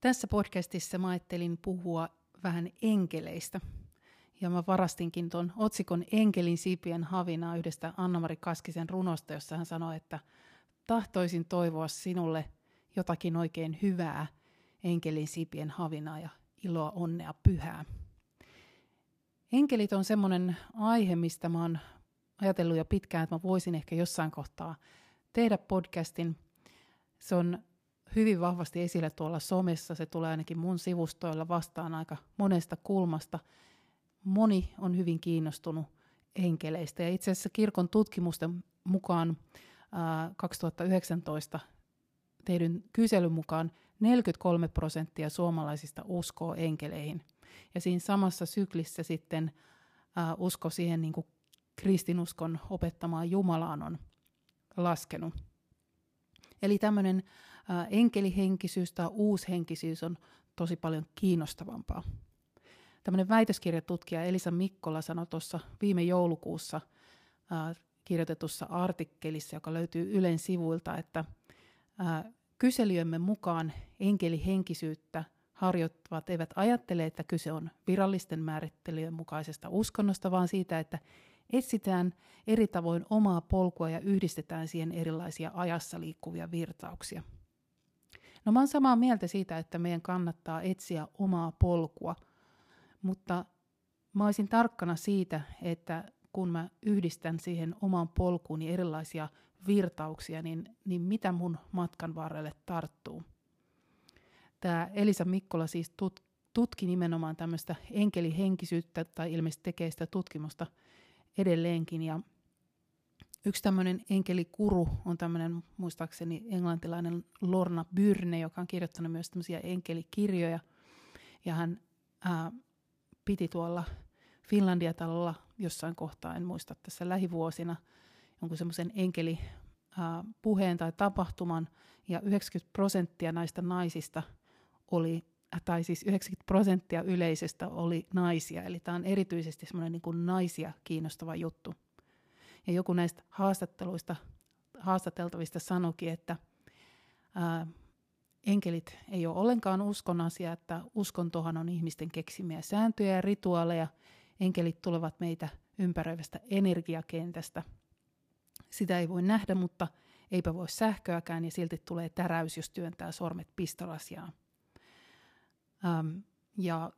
Tässä podcastissa mä ajattelin puhua vähän enkeleistä. Ja mä varastinkin tuon otsikon Enkelin siipien havinaa yhdestä Anna-Mari Kaskisen runosta, jossa hän sanoi, että tahtoisin toivoa sinulle jotakin oikein hyvää, enkelin siipien havinaa ja iloa, onnea, pyhää. Enkelit on semmoinen aihe, mistä mä oon ajatellut jo pitkään, että mä voisin ehkä jossain kohtaa tehdä podcastin. Se on hyvin vahvasti esillä tuolla somessa, se tulee ainakin mun sivustoilla vastaan aika monesta kulmasta. Moni on hyvin kiinnostunut enkeleistä ja itse asiassa kirkon tutkimusten mukaan ää, 2019 tehdyn kyselyn mukaan 43 prosenttia suomalaisista uskoo enkeleihin. Ja siinä samassa syklissä sitten ää, usko siihen niin kuin kristinuskon opettamaan Jumalaan on laskenut. Eli tämmöinen enkelihenkisyys tai uushenkisyys on tosi paljon kiinnostavampaa. Tämmöinen väitöskirjatutkija Elisa Mikkola sanoi tuossa viime joulukuussa kirjoitetussa artikkelissa, joka löytyy Ylen sivuilta, että kyselyjemme mukaan enkelihenkisyyttä harjoittavat eivät ajattele, että kyse on virallisten määrittelyjen mukaisesta uskonnosta, vaan siitä, että etsitään eri tavoin omaa polkua ja yhdistetään siihen erilaisia ajassa liikkuvia virtauksia. No mä oon samaa mieltä siitä, että meidän kannattaa etsiä omaa polkua, mutta mä olisin tarkkana siitä, että kun mä yhdistän siihen omaan polkuuni erilaisia virtauksia, niin, niin mitä mun matkan varrelle tarttuu. Tämä Elisa Mikkola siis tut, tutki nimenomaan tämmöistä enkelihenkisyyttä tai ilmeisesti tekee sitä tutkimusta edelleenkin. Ja yksi tämmöinen enkelikuru on tämmöinen muistaakseni englantilainen Lorna Byrne, joka on kirjoittanut myös tämmöisiä enkelikirjoja. Ja hän ää, piti tuolla Finlandia-talolla jossain kohtaa, en muista tässä lähivuosina, jonkun semmoisen enkeli puheen tai tapahtuman, ja 90 prosenttia näistä naisista oli tai siis 90 prosenttia yleisestä oli naisia, eli tämä on erityisesti semmoinen niin naisia kiinnostava juttu. Ja joku näistä haastatteluista, haastateltavista sanoikin, että ää, enkelit ei ole ollenkaan uskon asia, että uskontohan on ihmisten keksimiä sääntöjä ja rituaaleja. Enkelit tulevat meitä ympäröivästä energiakentästä. Sitä ei voi nähdä, mutta eipä voi sähköäkään ja silti tulee täräys, jos työntää sormet pistolasiaan. Ähm, ja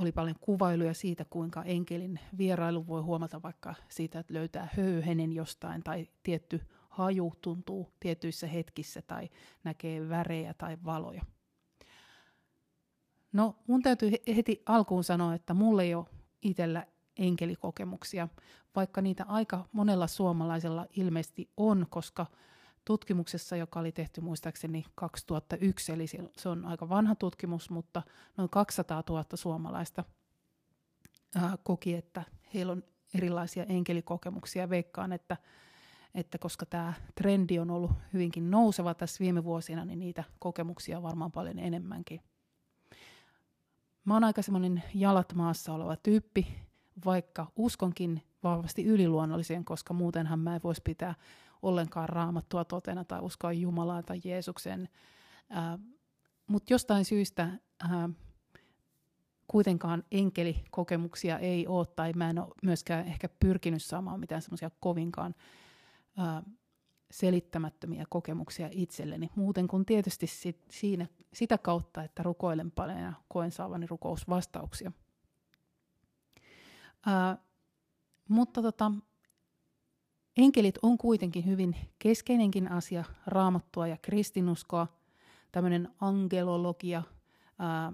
oli paljon kuvailuja siitä, kuinka enkelin vierailu voi huomata vaikka siitä, että löytää höyhenen jostain tai tietty haju tuntuu tietyissä hetkissä tai näkee värejä tai valoja. No mun täytyy heti alkuun sanoa, että mulle ei ole itsellä enkelikokemuksia, vaikka niitä aika monella suomalaisella ilmeisesti on, koska tutkimuksessa, joka oli tehty muistaakseni 2001, eli se on aika vanha tutkimus, mutta noin 200 000 suomalaista ää, koki, että heillä on erilaisia enkelikokemuksia. Veikkaan, että, että koska tämä trendi on ollut hyvinkin nouseva tässä viime vuosina, niin niitä kokemuksia on varmaan paljon enemmänkin. Mä oon aika semmoinen jalat maassa oleva tyyppi, vaikka uskonkin vahvasti yliluonnolliseen, koska muutenhan mä en voisi pitää ollenkaan raamattua totena tai uskoa Jumalaan tai Jeesuksen. Mutta jostain syystä äh, kuitenkaan enkelikokemuksia ei ole, tai mä en ole myöskään ehkä pyrkinyt saamaan mitään semmoisia kovinkaan äh, selittämättömiä kokemuksia itselleni. Muuten kuin tietysti sit, siinä, sitä kautta, että rukoilen paljon ja koen saavani rukousvastauksia. Äh, mutta tota, Enkelit on kuitenkin hyvin keskeinenkin asia raamattua ja kristinuskoa. Tämmöinen angelologia ää,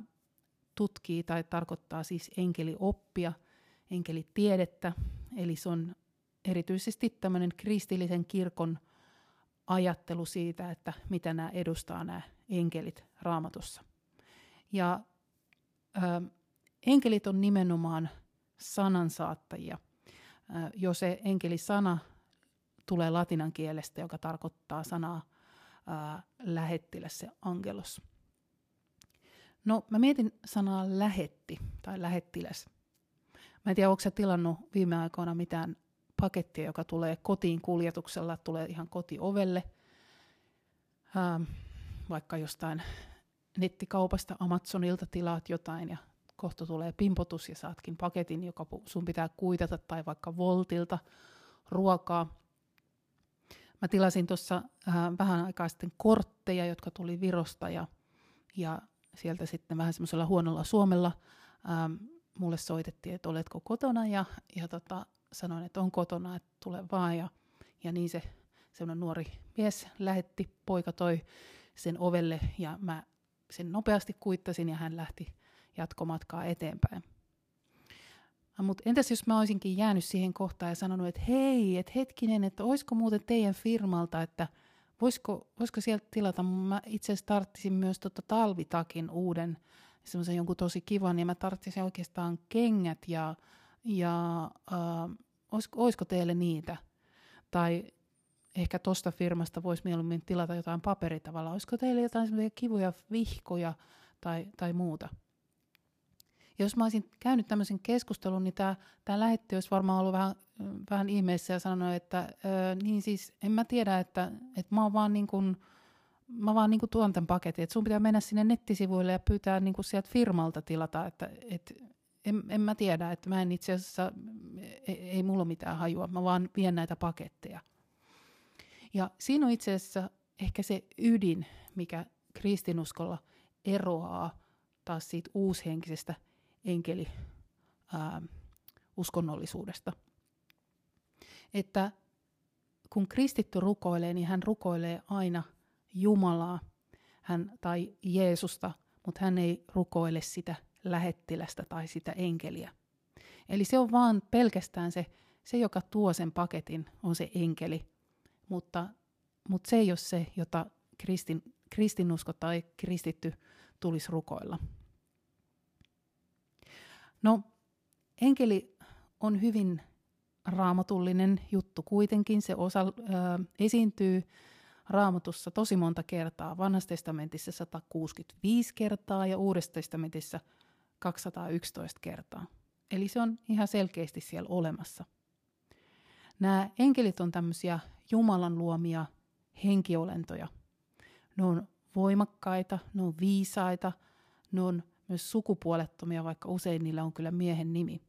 tutkii tai tarkoittaa siis enkelioppia, enkelitiedettä, eli se on erityisesti tämmöinen kristillisen kirkon ajattelu siitä, että mitä nämä edustaa nämä enkelit raamatussa. Ja ö, enkelit on nimenomaan sanansaattajia. Ö, jo se enkelisana tulee latinan kielestä, joka tarkoittaa sanaa ö, lähettiläs, se angelos. No, mä mietin sanaa lähetti tai lähettiläs. Mä en tiedä, onko tilannut viime aikoina mitään pakettia, joka tulee kotiin kuljetuksella, tulee ihan kotiovelle, ähm, vaikka jostain nettikaupasta Amazonilta tilaat jotain ja kohta tulee pimpotus ja saatkin paketin, joka sun pitää kuitata tai vaikka Voltilta ruokaa. Mä tilasin tuossa äh, vähän aikaa sitten kortteja, jotka tuli Virosta ja, ja sieltä sitten vähän semmoisella huonolla suomella ähm, mulle soitettiin, että oletko kotona ja, ja tota, sanoin, että on kotona, että tule vaan. Ja, ja niin se semmoinen nuori mies lähetti, poika toi sen ovelle ja mä sen nopeasti kuittasin ja hän lähti jatkomatkaa eteenpäin. Mutta entäs jos mä olisinkin jäänyt siihen kohtaan ja sanonut, että hei, että hetkinen, että olisiko muuten teidän firmalta, että voisiko, voisiko sieltä tilata, mä itse tarttisin myös tota talvitakin uuden, semmoisen jonkun tosi kivan, ja mä tarttisin oikeastaan kengät ja, ja äh, olisiko, olisiko teille niitä? Tai ehkä tuosta firmasta voisi mieluummin tilata jotain paperitavalla. Olisiko teille jotain semmoisia kivoja vihkoja tai, tai muuta? Jos mä olisin käynyt tämmöisen keskustelun, niin tämä, tämä lähetti olisi varmaan ollut vähän, vähän ihmeessä ja sanonut, että ö, niin siis en mä tiedä, että, että mä oon vaan niin kuin, mä vaan niin kuin tuon tämän paketin, että sun pitää mennä sinne nettisivuille ja pyytää niin kuin sieltä firmalta tilata, että, että en, en mä tiedä, että mä en itse asiassa, ei, ei mulla mitään hajua, mä vaan vien näitä paketteja. Ja siinä on itse asiassa ehkä se ydin, mikä kristinuskolla eroaa taas siitä uushenkisestä enkeli ää, uskonnollisuudesta. Että kun kristitty rukoilee, niin hän rukoilee aina Jumalaa hän, tai Jeesusta, mutta hän ei rukoile sitä lähettilästä tai sitä enkeliä. Eli se on vaan pelkästään se, se joka tuo sen paketin, on se enkeli, mutta, mutta se ei ole se, jota kristin, kristinusko tai kristitty tulisi rukoilla. No, enkeli on hyvin raamatullinen juttu kuitenkin. Se osa, ö, esiintyy raamatussa tosi monta kertaa. Vanhassa testamentissa 165 kertaa ja Uudessa testamentissa 211 kertaa. Eli se on ihan selkeästi siellä olemassa. Nämä enkelit on tämmöisiä Jumalan luomia henkiolentoja. Ne on voimakkaita, ne on viisaita, ne on myös sukupuolettomia, vaikka usein niillä on kyllä miehen nimi.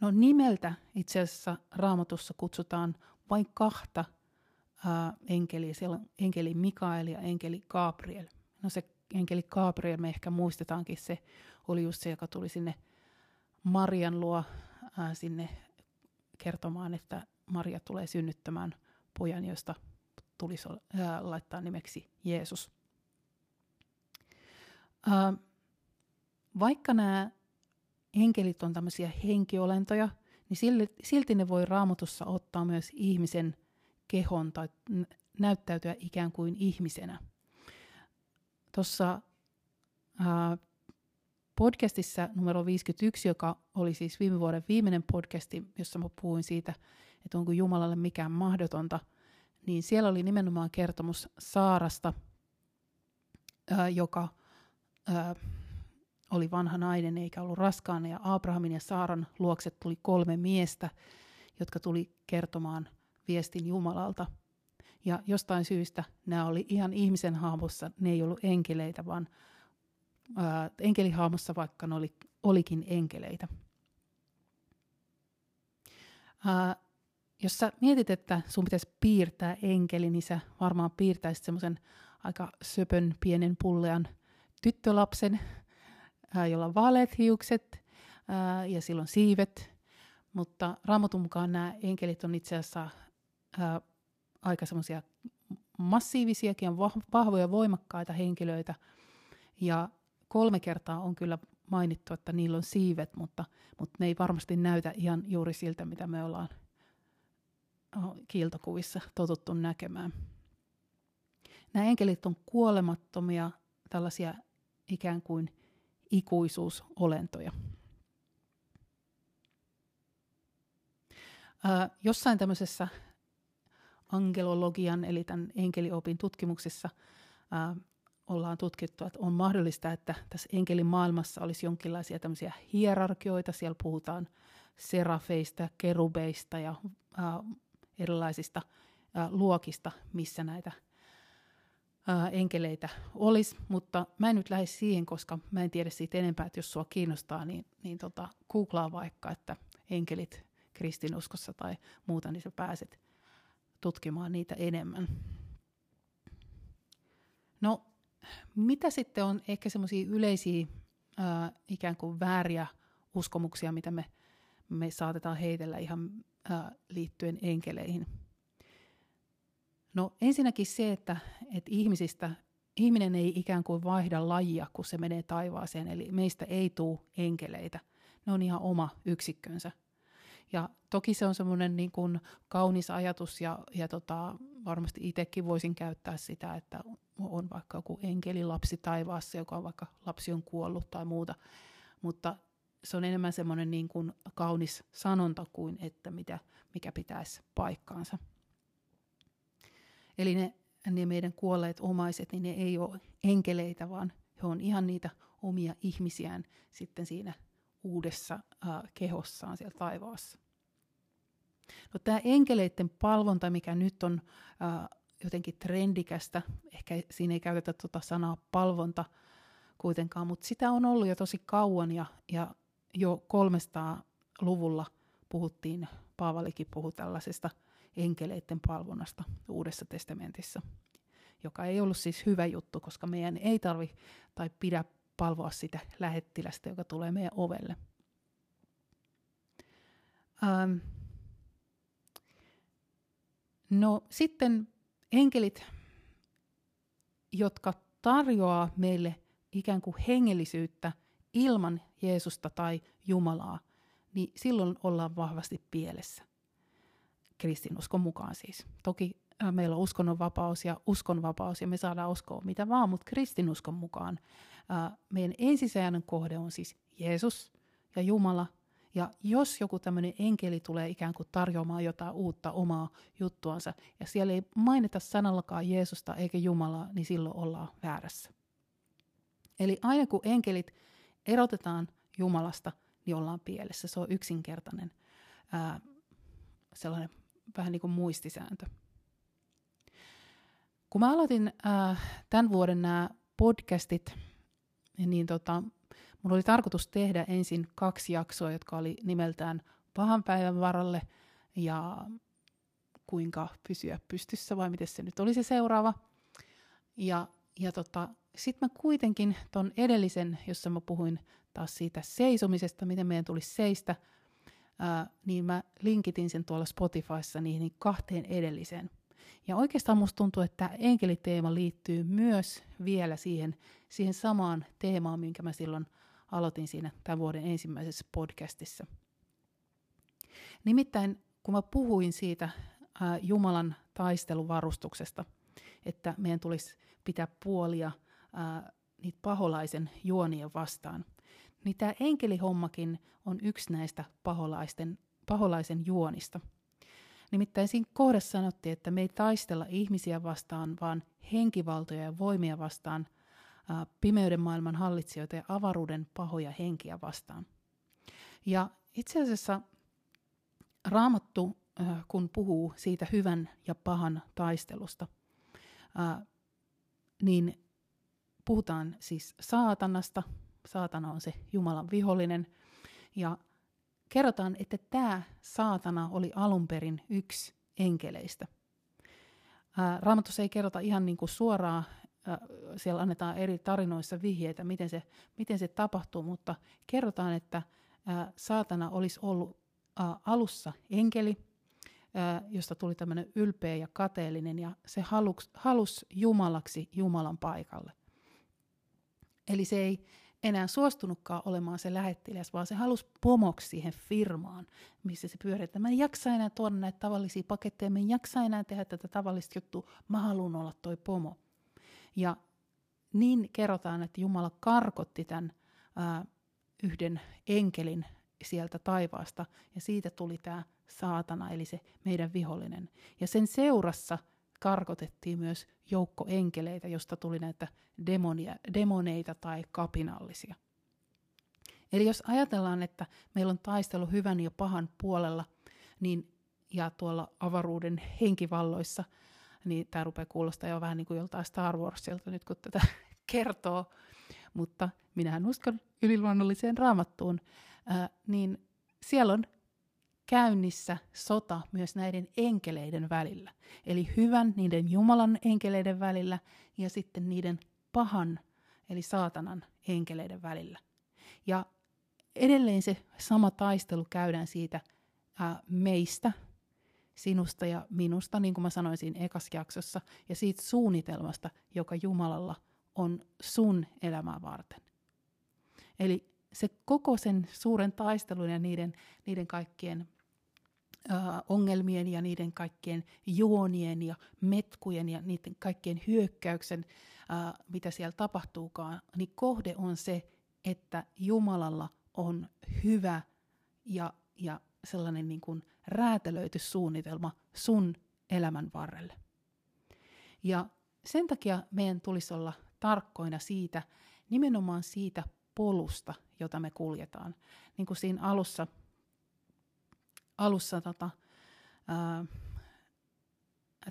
No nimeltä itse asiassa raamatussa kutsutaan vain kahta ää, enkeliä. Siellä on enkeli Mikael ja enkeli Gabriel. No se enkeli Gabriel, me ehkä muistetaankin, se oli just se, joka tuli sinne Marian luo ää, sinne kertomaan, että Maria tulee synnyttämään pojan, josta tulisi laittaa nimeksi Jeesus. Vaikka nämä enkelit on tämmöisiä henkiolentoja, niin silti ne voi raamatussa ottaa myös ihmisen kehon tai näyttäytyä ikään kuin ihmisenä – Tuossa podcastissa numero 51, joka oli siis viime vuoden viimeinen podcasti, jossa mä puhuin siitä, että onko Jumalalle mikään mahdotonta, niin siellä oli nimenomaan kertomus Saarasta, ää, joka ää, oli vanha nainen eikä ollut raskaana, ja Abrahamin ja Saaran luokse tuli kolme miestä, jotka tuli kertomaan viestin Jumalalta – ja jostain syystä nämä oli ihan ihmisen haamussa, ne ei ollut enkeleitä, vaan ää, enkelihaamussa vaikka ne oli, olikin enkeleitä. Ää, jos sä mietit, että sun pitäisi piirtää enkeli, niin sä varmaan piirtäisit semmoisen aika söpön pienen pullean tyttölapsen, jolla on vaaleat hiukset ää, ja silloin siivet. Mutta raamatun mukaan nämä enkelit on itse asiassa ää, aika semmoisia massiivisiakin, vahvoja, voimakkaita henkilöitä. Ja kolme kertaa on kyllä mainittu, että niillä on siivet, mutta, mutta ne ei varmasti näytä ihan juuri siltä, mitä me ollaan kiiltokuvissa totuttu näkemään. Nämä enkelit on kuolemattomia, tällaisia ikään kuin ikuisuusolentoja. Jossain tämmöisessä angelologian eli tämän enkeliopin tutkimuksessa ää, ollaan tutkittu, että on mahdollista, että tässä enkelin maailmassa olisi jonkinlaisia tämmöisiä hierarkioita. Siellä puhutaan serafeista, kerubeista ja erilaisista luokista, missä näitä ää, enkeleitä olisi, mutta mä en nyt lähde siihen, koska mä en tiedä siitä enempää, että jos sua kiinnostaa, niin, niin tota, googlaa vaikka, että enkelit kristinuskossa tai muuta, niin sä pääset tutkimaan niitä enemmän. No, mitä sitten on ehkä semmoisia yleisiä ää, ikään kuin vääriä uskomuksia, mitä me, me saatetaan heitellä ihan ää, liittyen enkeleihin? No ensinnäkin se, että, että ihmisistä, ihminen ei ikään kuin vaihda lajia, kun se menee taivaaseen, eli meistä ei tule enkeleitä. Ne on ihan oma yksikkönsä. Ja toki se on semmoinen niin kuin kaunis ajatus ja, ja tota, varmasti itsekin voisin käyttää sitä, että on vaikka joku enkelilapsi taivaassa, joka on vaikka lapsi on kuollut tai muuta. Mutta se on enemmän semmoinen niin kuin kaunis sanonta kuin että mitä, mikä pitäisi paikkaansa. Eli ne, ne meidän kuolleet omaiset, niin ne ei ole enkeleitä, vaan he on ihan niitä omia ihmisiään sitten siinä uudessa äh, kehossaan siellä taivaassa. No, tämä enkeleiden palvonta, mikä nyt on äh, jotenkin trendikästä, ehkä siinä ei käytetä tuota sanaa palvonta kuitenkaan, mutta sitä on ollut jo tosi kauan ja, ja jo 300-luvulla puhuttiin, Paavalikin puhui tällaisesta enkeleiden palvonnasta Uudessa testamentissa, joka ei ollut siis hyvä juttu, koska meidän ei tarvi tai pidä palvoa sitä lähettilästä, joka tulee meidän ovelle. Ähm. No sitten enkelit, jotka tarjoaa meille ikään kuin hengellisyyttä ilman Jeesusta tai Jumalaa, niin silloin ollaan vahvasti pielessä. Kristinuskon mukaan siis. Toki äh, meillä on uskonnonvapaus ja uskonvapaus ja me saadaan uskoa mitä vaan, mutta kristinuskon mukaan äh, meidän ensisijainen kohde on siis Jeesus ja Jumala. Ja jos joku tämmöinen enkeli tulee ikään kuin tarjoamaan jotain uutta omaa juttuansa, ja siellä ei mainita sanallakaan Jeesusta eikä Jumalaa, niin silloin ollaan väärässä. Eli aina kun enkelit erotetaan Jumalasta, niin ollaan pielessä. Se on yksinkertainen ää, sellainen vähän niin kuin muistisääntö. Kun mä aloitin ää, tämän vuoden nämä podcastit, niin tota, mun oli tarkoitus tehdä ensin kaksi jaksoa, jotka oli nimeltään Pahan päivän varalle ja kuinka pysyä pystyssä vai miten se nyt oli se seuraava. Ja, ja tota, sitten mä kuitenkin ton edellisen, jossa mä puhuin taas siitä seisomisesta, miten meidän tulisi seistä, ää, niin mä linkitin sen tuolla Spotifyssa niihin kahteen edelliseen. Ja oikeastaan musta tuntuu, että enkeliteema liittyy myös vielä siihen, siihen samaan teemaan, minkä mä silloin aloitin siinä tämän vuoden ensimmäisessä podcastissa. Nimittäin kun mä puhuin siitä ää, Jumalan taisteluvarustuksesta, että meidän tulisi pitää puolia ää, niitä paholaisen juonien vastaan, niin tämä enkelihommakin on yksi näistä paholaisten, paholaisen juonista – Nimittäin siinä kohdassa sanottiin, että me ei taistella ihmisiä vastaan, vaan henkivaltoja ja voimia vastaan, pimeyden maailman hallitsijoita ja avaruuden pahoja henkiä vastaan. Ja itse asiassa Raamattu, kun puhuu siitä hyvän ja pahan taistelusta, niin puhutaan siis saatanasta. Saatana on se Jumalan vihollinen. Ja kerrotaan, että tämä saatana oli alun perin yksi enkeleistä. Raamatussa ei kerrota ihan niin kuin suoraan, siellä annetaan eri tarinoissa vihjeitä, miten se, miten se tapahtuu, mutta kerrotaan, että saatana olisi ollut alussa enkeli, josta tuli tämmöinen ylpeä ja kateellinen, ja se halusi halus Jumalaksi Jumalan paikalle. Eli se ei enää suostunutkaan olemaan se lähettiläs, vaan se halusi pomoksi siihen firmaan, missä se pyörii. Mä en jaksa enää tuoda näitä tavallisia paketteja, mä en jaksa enää tehdä tätä tavallista juttua, mä haluan olla toi pomo. Ja niin kerrotaan, että Jumala karkotti tämän ää, yhden enkelin sieltä taivaasta, ja siitä tuli tämä saatana, eli se meidän vihollinen. Ja sen seurassa karkotettiin myös joukko enkeleitä, josta tuli näitä demonia, demoneita tai kapinallisia. Eli jos ajatellaan, että meillä on taistelu hyvän ja pahan puolella, niin, ja tuolla avaruuden henkivalloissa, niin tämä rupeaa kuulostaa jo vähän niin kuin joltain Star Warsilta nyt, kun tätä kertoo, mutta minähän uskon yliluonnolliseen raamattuun, ää, niin siellä on käynnissä sota myös näiden enkeleiden välillä. Eli hyvän, niiden Jumalan enkeleiden välillä ja sitten niiden pahan, eli saatanan enkeleiden välillä. Ja edelleen se sama taistelu käydään siitä ää, meistä, sinusta ja minusta, niin kuin mä sanoin siinä ekas jaksossa, ja siitä suunnitelmasta, joka Jumalalla on sun elämää varten. Eli se koko sen suuren taistelun ja niiden, niiden kaikkien ongelmien ja niiden kaikkien juonien ja metkujen ja niiden kaikkien hyökkäyksen, äh, mitä siellä tapahtuukaan, niin kohde on se, että Jumalalla on hyvä ja, ja sellainen niin kuin räätälöity suunnitelma sun elämän varrelle. Ja sen takia meidän tulisi olla tarkkoina siitä, nimenomaan siitä polusta, jota me kuljetaan. Niin kuin siinä alussa alussa tota,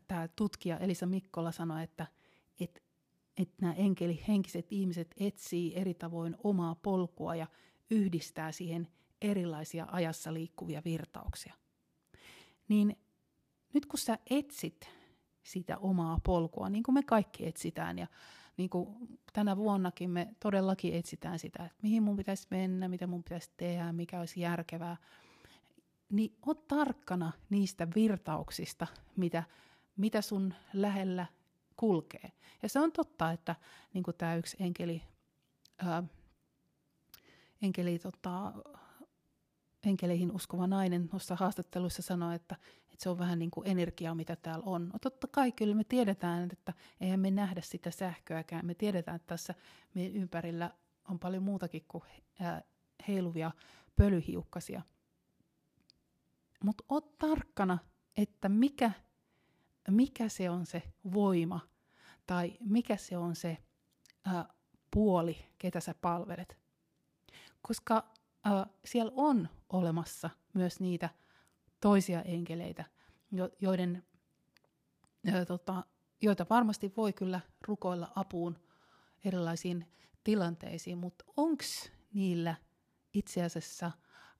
tämä tutkija Elisa Mikkola sanoi, että et, et nämä enkeli, henkiset ihmiset etsii eri tavoin omaa polkua ja yhdistää siihen erilaisia ajassa liikkuvia virtauksia. Niin nyt kun sä etsit sitä omaa polkua, niin kuin me kaikki etsitään, ja niin kuin tänä vuonnakin me todellakin etsitään sitä, että mihin mun pitäisi mennä, mitä mun pitäisi tehdä, mikä olisi järkevää, niin on tarkkana niistä virtauksista, mitä, mitä sun lähellä kulkee. Ja se on totta, että niin tämä yksi enkeli, ää, enkeli tota, enkeleihin uskova nainen tuossa haastatteluissa sanoi, että, että se on vähän niin kuin energiaa, mitä täällä on. No totta kai kyllä me tiedetään, että eihän me nähdä sitä sähköäkään. Me tiedetään, että tässä meidän ympärillä on paljon muutakin kuin heiluvia pölyhiukkasia – mutta oot tarkkana, että mikä, mikä se on se voima tai mikä se on se ää, puoli, ketä sä palvelet. Koska ää, siellä on olemassa myös niitä toisia enkeleitä, jo, joiden, ää, tota, joita varmasti voi kyllä rukoilla apuun erilaisiin tilanteisiin, mutta onko niillä itse asiassa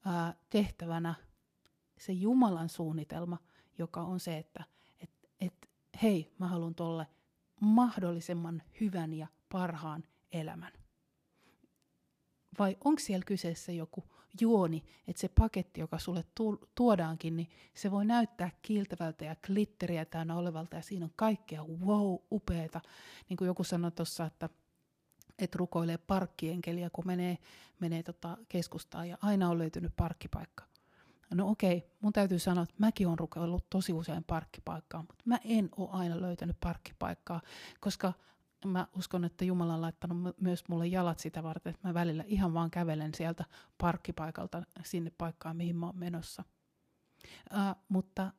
ää, tehtävänä se Jumalan suunnitelma, joka on se, että et, et, hei, mä haluan tolle mahdollisimman hyvän ja parhaan elämän. Vai onko siellä kyseessä joku juoni, että se paketti, joka sulle tuodaankin, niin se voi näyttää kiiltävältä ja glitteriä täynnä olevalta ja siinä on kaikkea wow, upeeta. Niin kuin joku sanoi tuossa, että et rukoilee parkkienkeliä, kun menee, menee tota keskustaan ja aina on löytynyt parkkipaikka. No okei, mun täytyy sanoa, että mäkin olen rukoillut tosi usein parkkipaikkaa, mutta mä en ole aina löytänyt parkkipaikkaa, koska mä uskon, että Jumala on laittanut myös mulle jalat sitä varten, että mä välillä ihan vaan kävelen sieltä parkkipaikalta sinne paikkaan, mihin mä oon menossa. Uh, mutta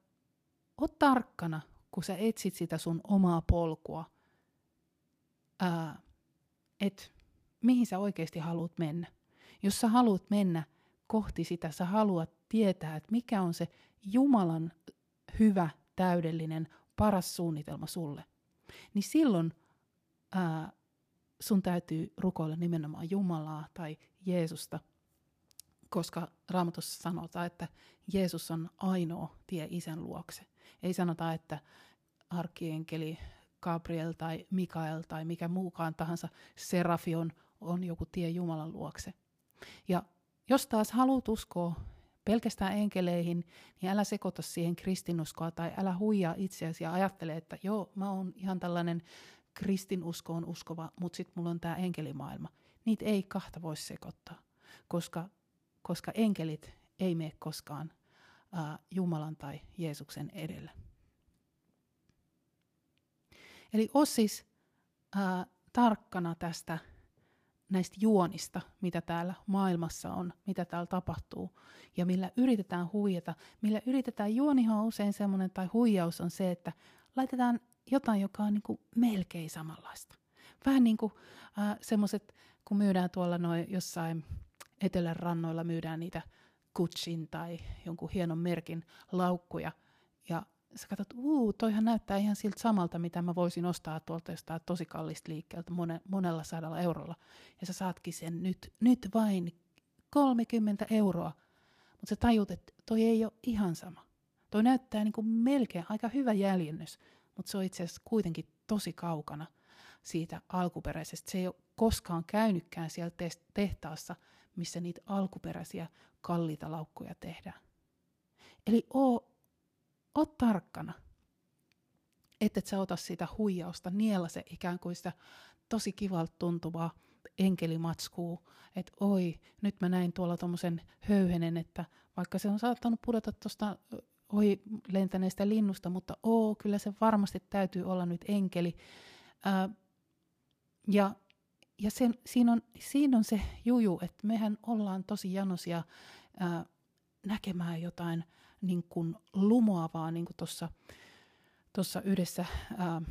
o tarkkana, kun sä etsit sitä sun omaa polkua, uh, että mihin sä oikeasti haluat mennä. Jos sä haluat mennä kohti sitä, sä haluat tietää, että mikä on se Jumalan hyvä, täydellinen, paras suunnitelma sulle, niin silloin ää, sun täytyy rukoilla nimenomaan Jumalaa tai Jeesusta, koska Raamatussa sanotaan, että Jeesus on ainoa tie isän luokse. Ei sanota, että arkkienkeli Gabriel tai Mikael tai mikä muukaan tahansa serafi on, on joku tie Jumalan luokse. Ja jos taas haluat uskoa pelkästään enkeleihin, niin älä sekoita siihen kristinuskoa tai älä huijaa itseäsi ja ajattele, että joo, mä oon ihan tällainen kristinuskoon uskova, mutta sitten mulla on tämä enkelimaailma. niitä ei kahta voi sekoittaa, koska, koska enkelit ei mene koskaan ää, Jumalan tai Jeesuksen edelle. Eli Ossis ää, tarkkana tästä näistä juonista, mitä täällä maailmassa on, mitä täällä tapahtuu ja millä yritetään huijata. Millä yritetään, juonihan on usein semmoinen, tai huijaus on se, että laitetaan jotain, joka on niin kuin melkein samanlaista. Vähän niin kuin äh, semmoiset, kun myydään tuolla noin jossain etelän rannoilla, myydään niitä Gucciin tai jonkun hienon merkin laukkuja, ja sä katsot, uu, toihan näyttää ihan siltä samalta, mitä mä voisin ostaa tuolta jostain tosi kallista liikkeeltä mone, monella sadalla eurolla. Ja sä saatkin sen nyt, nyt vain 30 euroa. Mutta sä tajut, että toi ei ole ihan sama. Toi näyttää niin kuin melkein aika hyvä jäljennys, mutta se on itse asiassa kuitenkin tosi kaukana siitä alkuperäisestä. Se ei ole koskaan käynytkään siellä tehtaassa, missä niitä alkuperäisiä kalliita laukkuja tehdään. Eli oo oo tarkkana, että et sä ota sitä huijausta, niellä se ikään kuin sitä tosi kivalta tuntuvaa enkelimatskuu, että oi, nyt mä näin tuolla tommosen höyhenen, että vaikka se on saattanut pudota tuosta ohi lentäneestä linnusta, mutta oo, kyllä se varmasti täytyy olla nyt enkeli. Ää, ja ja sen, siinä, on, siinä on se juju, että mehän ollaan tosi janosia ää, näkemään jotain niin kuin lumoavaa, niin kuin tuossa yhdessä ää,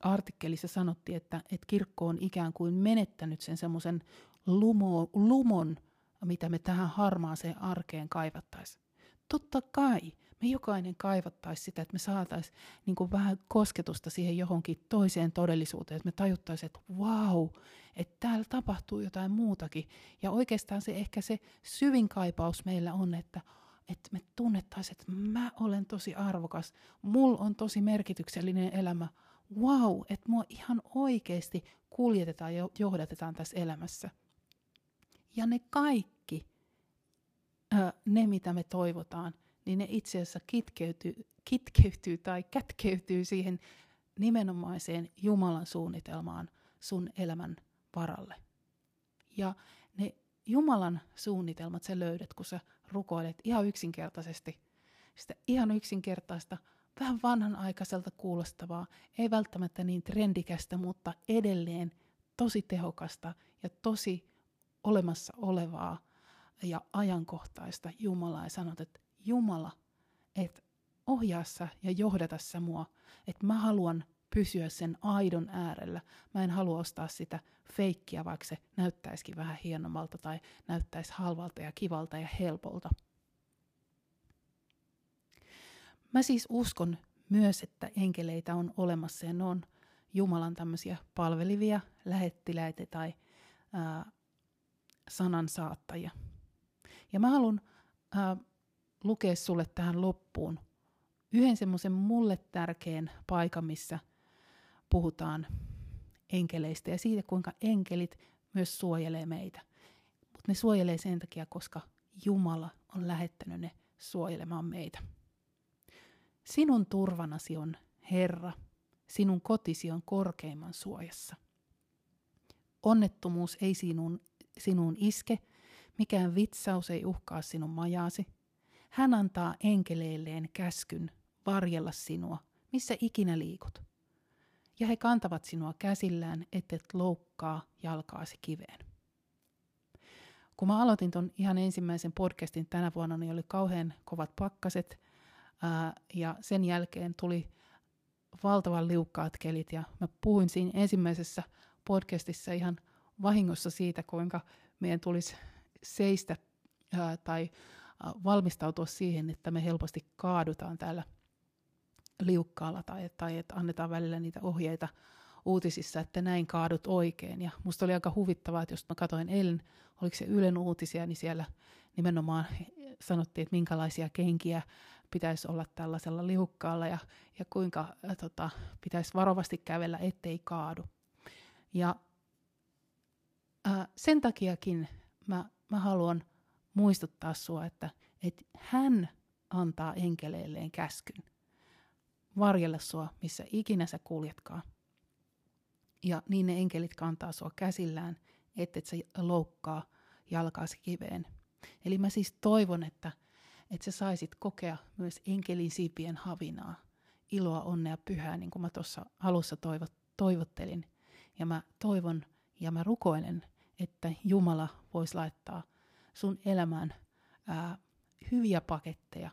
artikkelissa sanottiin, että, että kirkko on ikään kuin menettänyt sen semmoisen lumo, lumon, mitä me tähän harmaaseen arkeen kaivattaisiin. Totta kai me jokainen kaivattaisiin sitä, että me saataisiin niin vähän kosketusta siihen johonkin toiseen todellisuuteen, että me tajuttaisiin, että wow, että täällä tapahtuu jotain muutakin. Ja oikeastaan se ehkä se syvin kaipaus meillä on, että että me tunnettaisiin, että mä olen tosi arvokas, mulla on tosi merkityksellinen elämä. Wow, että mua ihan oikeasti kuljetetaan ja johdatetaan tässä elämässä. Ja ne kaikki, ne mitä me toivotaan, niin ne itse asiassa kitkeytyy, kitkeytyy tai kätkeytyy siihen nimenomaiseen Jumalan suunnitelmaan sun elämän varalle. Ja Jumalan suunnitelmat sä löydät, kun sä rukoilet ihan yksinkertaisesti. Sitä ihan yksinkertaista, vähän vanhanaikaiselta kuulostavaa, ei välttämättä niin trendikästä, mutta edelleen tosi tehokasta ja tosi olemassa olevaa ja ajankohtaista Jumalaa. Ja sanot, että Jumala, että ohjaa ja johdata sä mua, että mä haluan pysyä sen aidon äärellä. Mä en halua ostaa sitä feikkiä, vaikka se näyttäisikin vähän hienommalta tai näyttäisi halvalta ja kivalta ja helpolta. Mä siis uskon myös, että enkeleitä on olemassa ja ne on Jumalan tämmöisiä palvelivia lähettiläitä tai ää, sanansaattajia. Ja mä haluan lukea sulle tähän loppuun yhden semmoisen mulle tärkeän paikan, missä puhutaan enkeleistä ja siitä, kuinka enkelit myös suojelee meitä. Mutta ne suojelee sen takia, koska Jumala on lähettänyt ne suojelemaan meitä. Sinun turvanasi on Herra, sinun kotisi on korkeimman suojassa. Onnettomuus ei sinun, sinuun iske, mikään vitsaus ei uhkaa sinun majaasi. Hän antaa enkeleilleen käskyn varjella sinua, missä ikinä liikut ja he kantavat sinua käsillään, ettet loukkaa jalkaasi kiveen. Kun mä aloitin ton ihan ensimmäisen podcastin tänä vuonna, niin oli kauhean kovat pakkaset, ää, ja sen jälkeen tuli valtavan liukkaat kelit, ja mä puhuin siinä ensimmäisessä podcastissa ihan vahingossa siitä, kuinka meidän tulisi seistä ää, tai ää, valmistautua siihen, että me helposti kaadutaan täällä – liukkaalla tai, tai että annetaan välillä niitä ohjeita uutisissa, että näin kaadut oikein. Ja musta oli aika huvittavaa, että jos mä katsoin eilen, oliko se Ylen uutisia, niin siellä nimenomaan sanottiin, että minkälaisia kenkiä pitäisi olla tällaisella liukkaalla ja, ja kuinka äh, tota, pitäisi varovasti kävellä, ettei kaadu. Ja äh, sen takiakin mä, mä haluan muistuttaa sua, että, että hän antaa enkeleilleen käskyn varjella sua, missä ikinä sä kuljetkaan. Ja niin ne enkelit kantaa sua käsillään, että et sä loukkaa jalkaasi kiveen. Eli mä siis toivon, että, että sä saisit kokea myös enkelin siipien havinaa, iloa, onnea, pyhää, niin kuin mä tuossa alussa toivot, toivottelin. Ja mä toivon ja mä rukoilen, että Jumala voisi laittaa sun elämään ää, hyviä paketteja,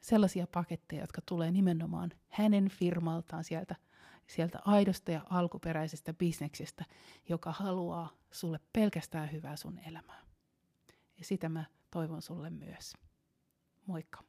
sellaisia paketteja, jotka tulee nimenomaan hänen firmaltaan sieltä, sieltä aidosta ja alkuperäisestä bisneksestä, joka haluaa sulle pelkästään hyvää sun elämään. Ja sitä mä toivon sulle myös. Moikka!